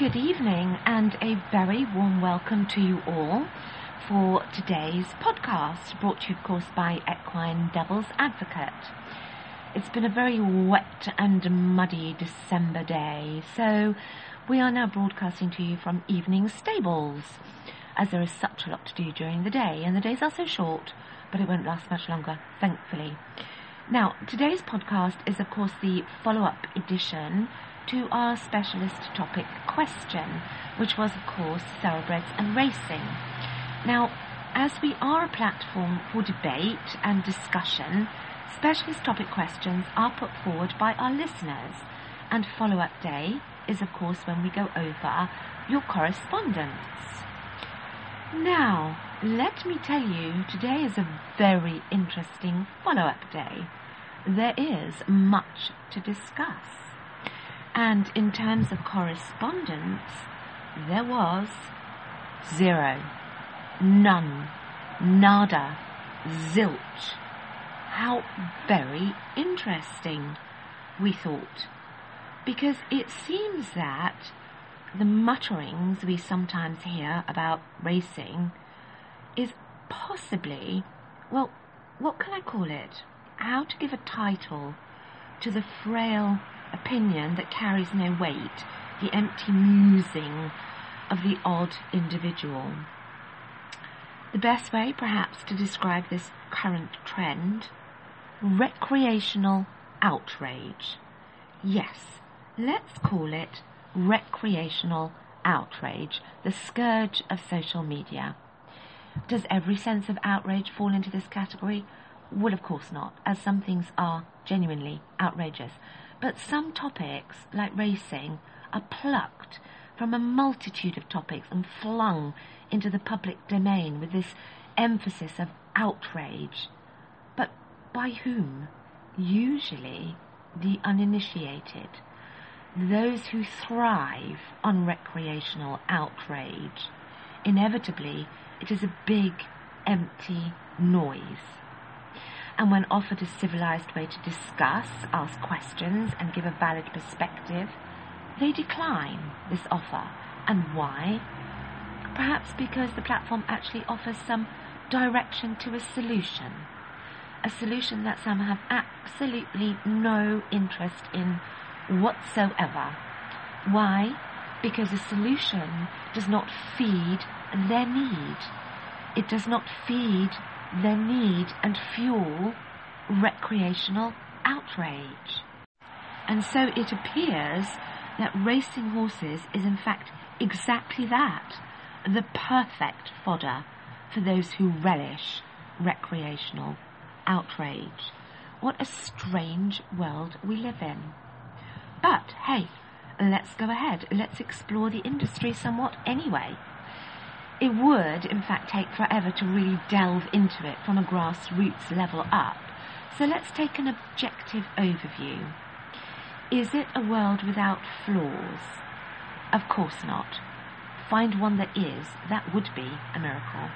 good evening and a very warm welcome to you all for today's podcast, brought to you, of course, by Equine Devil's Advocate. It's been a very wet and muddy December day, so we are now broadcasting to you from evening stables, as there is such a lot to do during the day, and the days are so short, but it won't last much longer, thankfully. Now, today's podcast is, of course, the follow up edition to our specialist topic question, which was, of course, thoroughbreds and racing. Now, as we are a platform for debate and discussion, specialist topic questions are put forward by our listeners, and follow up day is, of course, when we go over your correspondence. Now, let me tell you, today is a very interesting follow up day. There is much to discuss. And in terms of correspondence, there was zero, none, nada, zilch. How very interesting, we thought. Because it seems that the mutterings we sometimes hear about racing is possibly, well, what can I call it? How to give a title to the frail opinion that carries no weight, the empty musing of the odd individual. The best way, perhaps, to describe this current trend recreational outrage. Yes, let's call it recreational outrage, the scourge of social media. Does every sense of outrage fall into this category? Well, of course not, as some things are genuinely outrageous. But some topics, like racing, are plucked from a multitude of topics and flung into the public domain with this emphasis of outrage. But by whom? Usually the uninitiated, those who thrive on recreational outrage. Inevitably, it is a big, empty noise and when offered a civilized way to discuss, ask questions, and give a valid perspective, they decline this offer. And why? Perhaps because the platform actually offers some direction to a solution. A solution that some have absolutely no interest in whatsoever. Why? Because a solution does not feed their need. It does not feed their need and fuel recreational outrage. And so it appears that racing horses is in fact exactly that, the perfect fodder for those who relish recreational outrage. What a strange world we live in. But hey, let's go ahead. Let's explore the industry somewhat anyway it would, in fact, take forever to really delve into it from a grassroots level up. So let's take an objective overview. Is it a world without flaws? Of course not. Find one that is. That would be a miracle.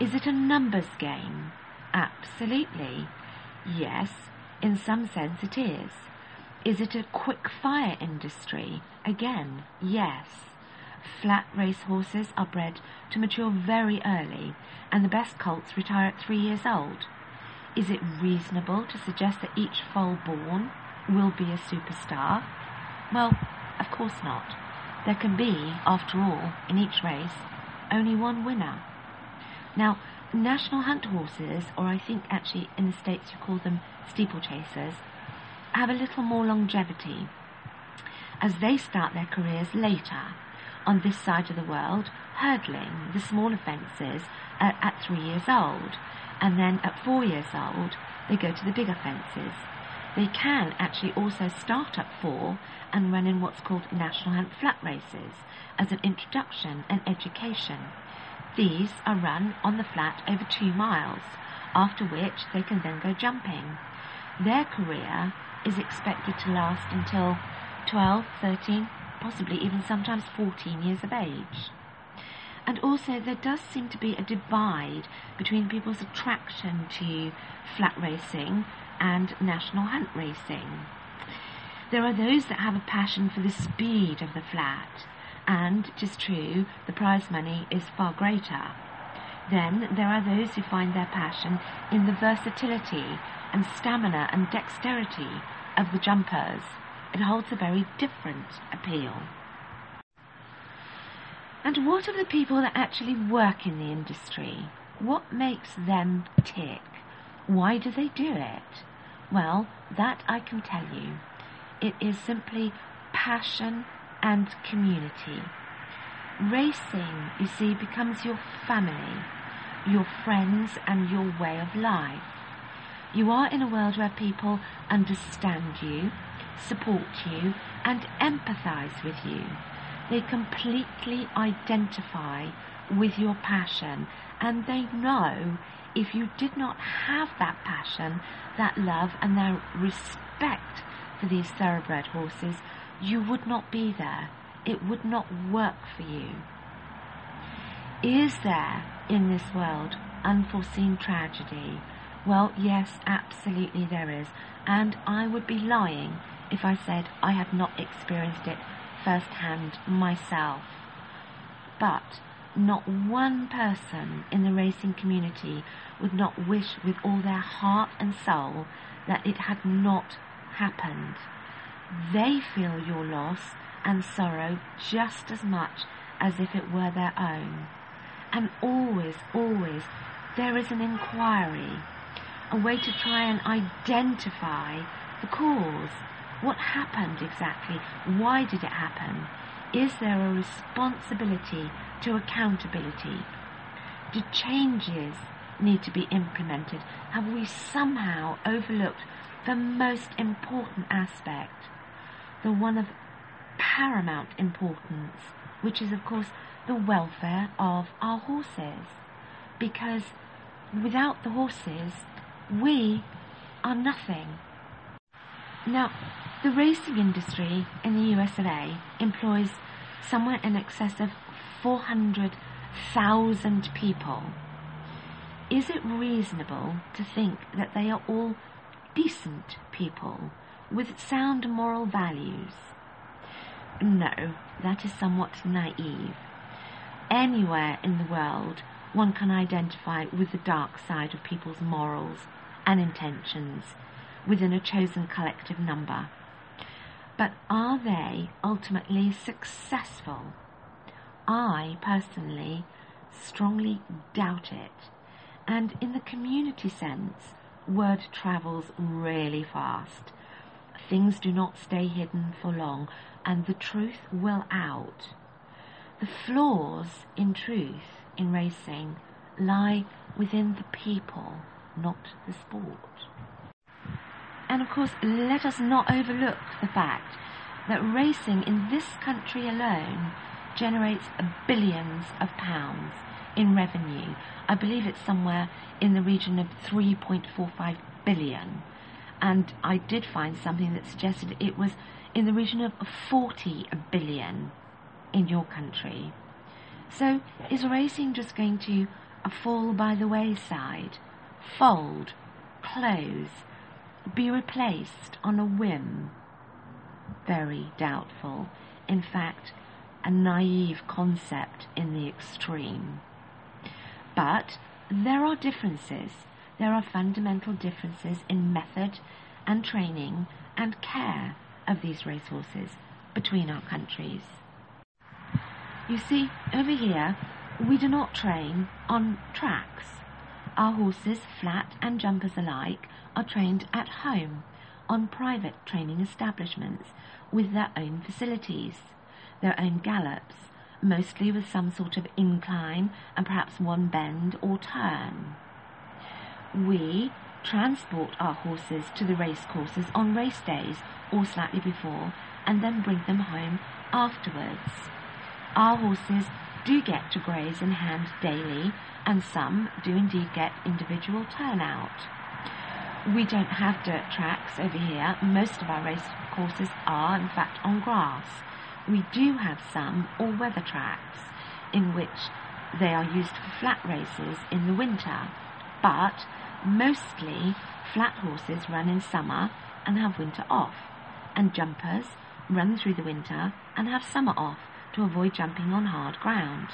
Is it a numbers game? Absolutely. Yes, in some sense it is. Is it a quick fire industry? Again, yes. Flat race horses are bred to mature very early, and the best colts retire at three years old. Is it reasonable to suggest that each foal born will be a superstar? Well, of course not. There can be, after all, in each race, only one winner. Now, national hunt horses, or I think actually in the States you call them steeplechasers, have a little more longevity, as they start their careers later on this side of the world hurdling the smaller fences at, at three years old, and then at four years old they go to the bigger fences. They can actually also start at four and run in what's called national hunt flat races as an introduction and education. These are run on the flat over two miles, after which they can then go jumping. Their career is expected to last until 12, 13, possibly even sometimes 14 years of age. And also, there does seem to be a divide between people's attraction to flat racing and national hunt racing. There are those that have a passion for the speed of the flat, and it is true the prize money is far greater. Then there are those who find their passion in the versatility and stamina and dexterity of the jumpers. It holds a very different appeal. And what of the people that actually work in the industry? What makes them tick? Why do they do it? Well, that I can tell you. It is simply passion and community. Racing, you see, becomes your family, your friends, and your way of life. You are in a world where people understand you, support you, and empathize with you. They completely identify with your passion, and they know if you did not have that passion, that love, and their respect for these thoroughbred horses, you would not be there. It would not work for you. Is there in this world unforeseen tragedy? Well, yes, absolutely there is. And I would be lying if I said I had not experienced it firsthand myself. But not one person in the racing community would not wish with all their heart and soul that it had not happened. They feel your loss and sorrow just as much as if it were their own. And always, always, there is an inquiry, a way to try and identify the cause. What happened exactly? Why did it happen? Is there a responsibility to accountability? Do changes need to be implemented? Have we somehow overlooked the most important aspect? the one of paramount importance, which is, of course, the welfare of our horses. Because without the horses, we are nothing. Now, the racing industry in the USA employs somewhere in excess of 400,000 people. Is it reasonable to think that they are all decent people with sound moral values? No, that is somewhat naive. Anywhere in the world, one can identify with the dark side of people's morals and intentions within a chosen collective number. But are they ultimately successful? I personally strongly doubt it. And in the community sense, word travels really fast. Things do not stay hidden for long, and the truth will out. The flaws in truth in racing lie within the people, not the sport. And of course, let us not overlook the fact that racing in this country alone generates billions of pounds in revenue. I believe it's somewhere in the region of 3.45 billion and I did find something that suggested it was in the region of 40 billion in your country. So is racing just going to fall by the wayside, fold, close, be replaced on a whim? Very doubtful. In fact, a naive concept in the extreme. But there are differences there are fundamental differences in method and training and care of these racehorses between our countries. You see, over here, we do not train on tracks. Our horses, flat and jumpers alike, are trained at home on private training establishments with their own facilities, their own gallops, mostly with some sort of incline and perhaps one bend or turn we transport our horses to the race courses on race days or slightly before and then bring them home afterwards. Our horses do get to graze in hand daily and some do indeed get individual turnout. We don't have dirt tracks over here. Most of our race courses are in fact on grass. We do have some all-weather tracks in which they are used for flat races in the winter, but Mostly, flat horses run in summer and have winter off, and jumpers run through the winter and have summer off to avoid jumping on hard ground.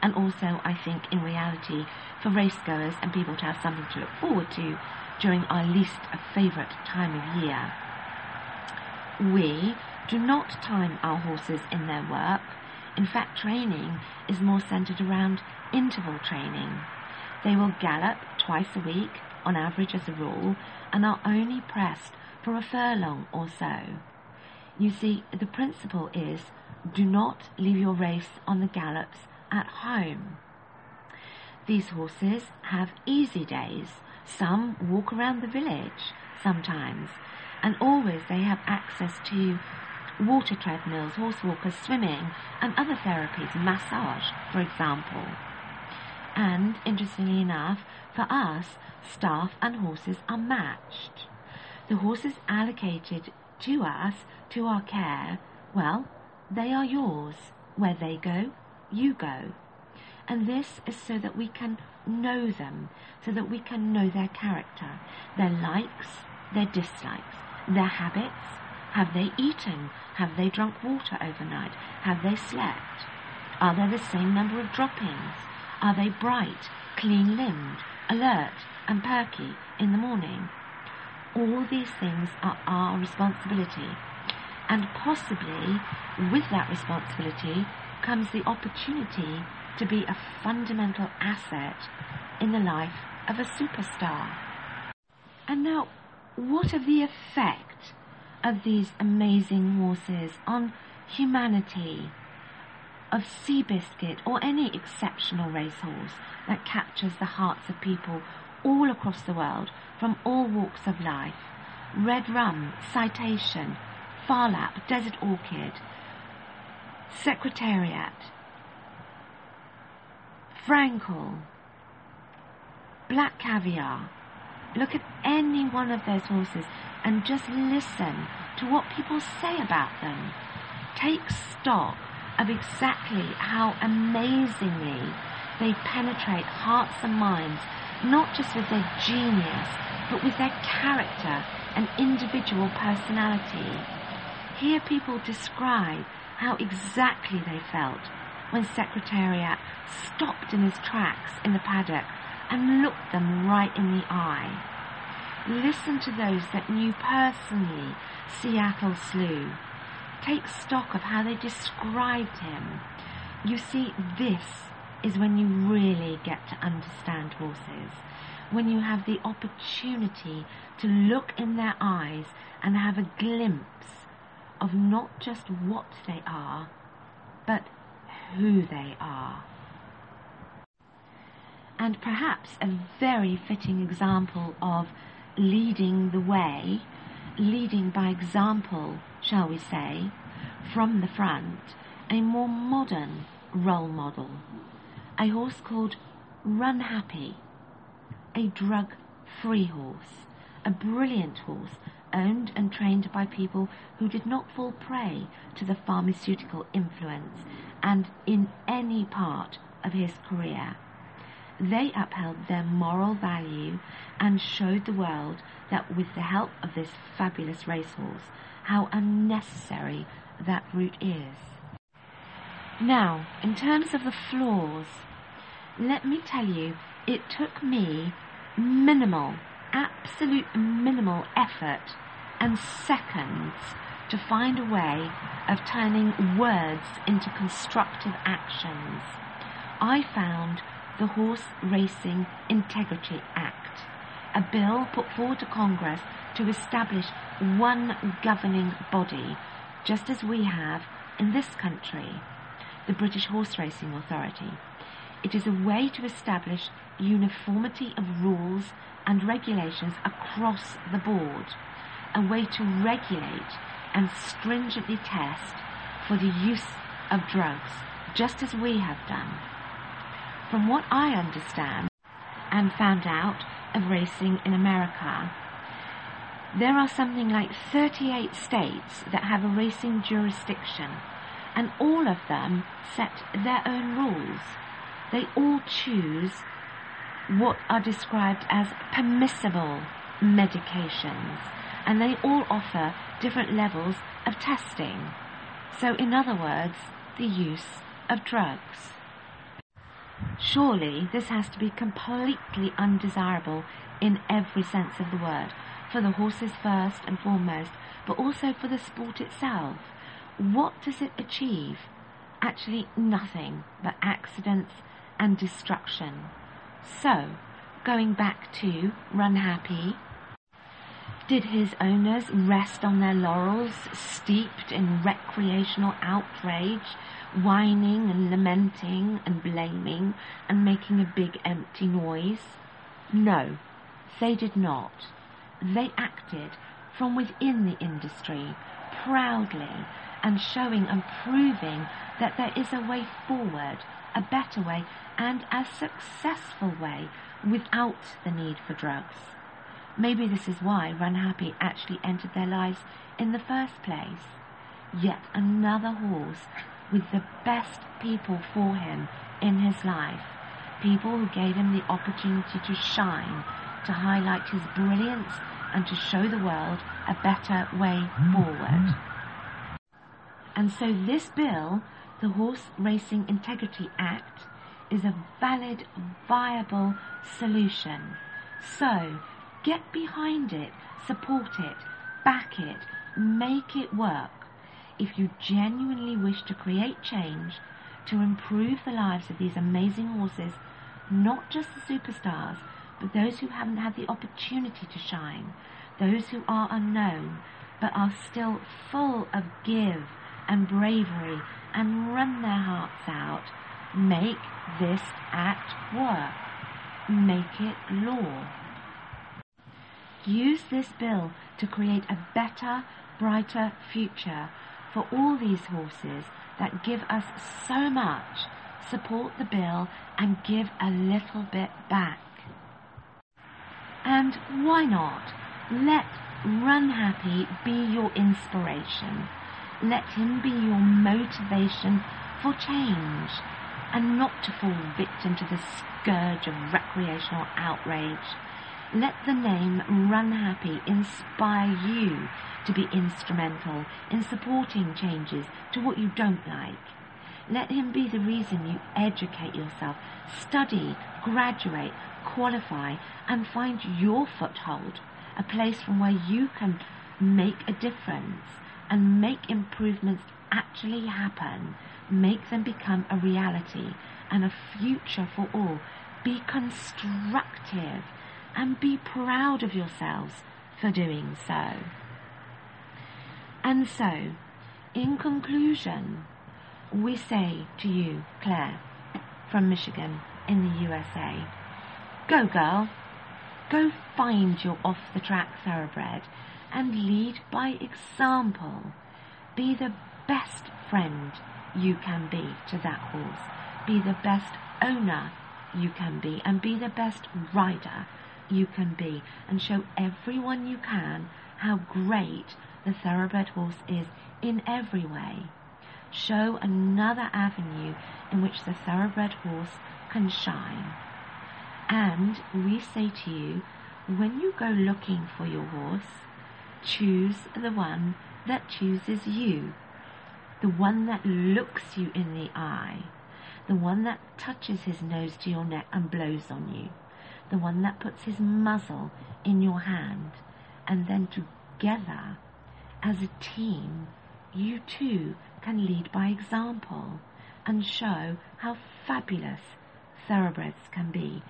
And also, I think, in reality, for racegoers and people to have something to look forward to during our least favourite time of year. We do not time our horses in their work. In fact, training is more centred around interval training. They will gallop twice a week, on average as a rule, and are only pressed for a furlong or so. You see, the principle is do not leave your race on the gallops at home. These horses have easy days. Some walk around the village sometimes, and always they have access to water treadmills, horse walkers, swimming, and other therapies, massage, for example. And interestingly enough, for us, staff and horses are matched. The horses allocated to us, to our care, well, they are yours. Where they go, you go. And this is so that we can know them, so that we can know their character, their likes, their dislikes, their habits. Have they eaten? Have they drunk water overnight? Have they slept? Are there the same number of droppings? Are they bright, clean limbed, alert, and perky in the morning? All these things are our responsibility. And possibly with that responsibility comes the opportunity to be a fundamental asset in the life of a superstar. And now, what of the effect of these amazing horses on humanity, of Seabiscuit or any exceptional racehorse that captures the hearts of people all across the world from all walks of life? Red Rum, Citation, Phar Lap, Desert Orchid, Secretariat, Frankel, Black Caviar. Look at any one of those horses and just listen to what people say about them. Take stock of exactly how amazingly they penetrate hearts and minds, not just with their genius, but with their character and individual personality. Hear people describe how exactly they felt when Secretariat stopped in his tracks in the paddock and looked them right in the eye. Listen to those that knew personally Seattle Slew. Take stock of how they described him. You see, this is when you really get to understand horses. When you have the opportunity to look in their eyes and have a glimpse of not just what they are, but who they are. And perhaps a very fitting example of leading the way, leading by example, shall we say, from the front, a more modern role model. A horse called Run Happy, a drug free horse, a brilliant horse owned and trained by people who did not fall prey to the pharmaceutical influence and in any part of his career. They upheld their moral value and showed the world that with the help of this fabulous racehorse, how unnecessary that route is. Now, in terms of the flaws, let me tell you, it took me minimal, absolute minimal effort and seconds to find a way of turning words into constructive actions. I found the Horse Racing Integrity Act, a bill put forward to Congress to establish one governing body, just as we have in this country, the British Horse Racing Authority. It is a way to establish uniformity of rules and regulations across the board a way to regulate and stringently test for the use of drugs, just as we have done. From what I understand and found out of racing in America, there are something like 38 states that have a racing jurisdiction, and all of them set their own rules. They all choose what are described as permissible medications and they all offer different levels of testing. So, in other words, the use of drugs. Surely this has to be completely undesirable in every sense of the word, for the horses first and foremost, but also for the sport itself. What does it achieve? Actually, nothing but accidents and destruction. So, going back to Run Happy, did his owners rest on their laurels, steeped in recreational outrage, whining and lamenting and blaming and making a big empty noise? No, they did not. They acted from within the industry, proudly, and showing and proving that there is a way forward, a better way, and a successful way without the need for drugs. Maybe this is why Run Happy actually entered their lives in the first place. Yet another horse with the best people for him in his life. People who gave him the opportunity to shine, to highlight his brilliance, and to show the world a better way forward. And so this bill, the Horse Racing Integrity Act, is a valid, viable solution. So Get behind it, support it, back it, make it work. If you genuinely wish to create change, to improve the lives of these amazing horses, not just the superstars, but those who haven't had the opportunity to shine, those who are unknown, but are still full of give and bravery and run their hearts out, make this act work. Make it law. Use this bill to create a better, brighter future for all these horses that give us so much. Support the bill and give a little bit back. And why not? Let Run Happy be your inspiration. Let him be your motivation for change and not to fall victim to the scourge of recreational outrage. Let the name Run Happy inspire you to be instrumental in supporting changes to what you don't like. Let him be the reason you educate yourself, study, graduate, qualify, and find your foothold, a place from where you can make a difference and make improvements actually happen, make them become a reality and a future for all. Be constructive and be proud of yourselves for doing so. And so, in conclusion, we say to you, Claire, from Michigan in the USA, go girl, go find your off the track thoroughbred and lead by example. Be the best friend you can be to that horse. Be the best owner you can be and be the best rider you can be and show everyone you can how great the thoroughbred horse is in every way. Show another avenue in which the thoroughbred horse can shine. And we say to you, when you go looking for your horse, choose the one that chooses you, the one that looks you in the eye, the one that touches his nose to your neck and blows on you. The one that puts his muzzle in your hand, and then together, as a team, you too can lead by example and show how fabulous thoroughbreds can be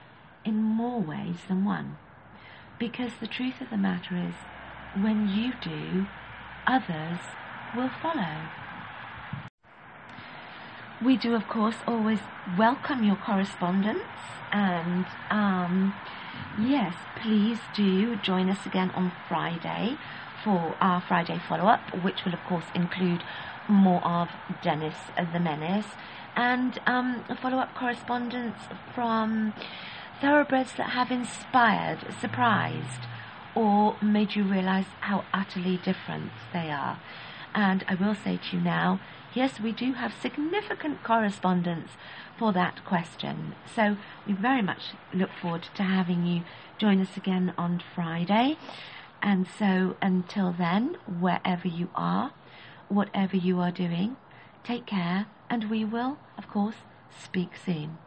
in more ways than one. Because the truth of the matter is, when you do, others will follow. We do, of course, always welcome your correspondence, and um, yes, please do join us again on Friday for our Friday follow up, which will, of course, include more of Dennis the Menace and um, follow up correspondence from thoroughbreds that have inspired, surprised, or made you realize how utterly different they are. And I will say to you now, yes, we do have significant correspondence for that question. So we very much look forward to having you join us again on Friday. And so until then, wherever you are, whatever you are doing, Take care, and we will, of course, speak soon.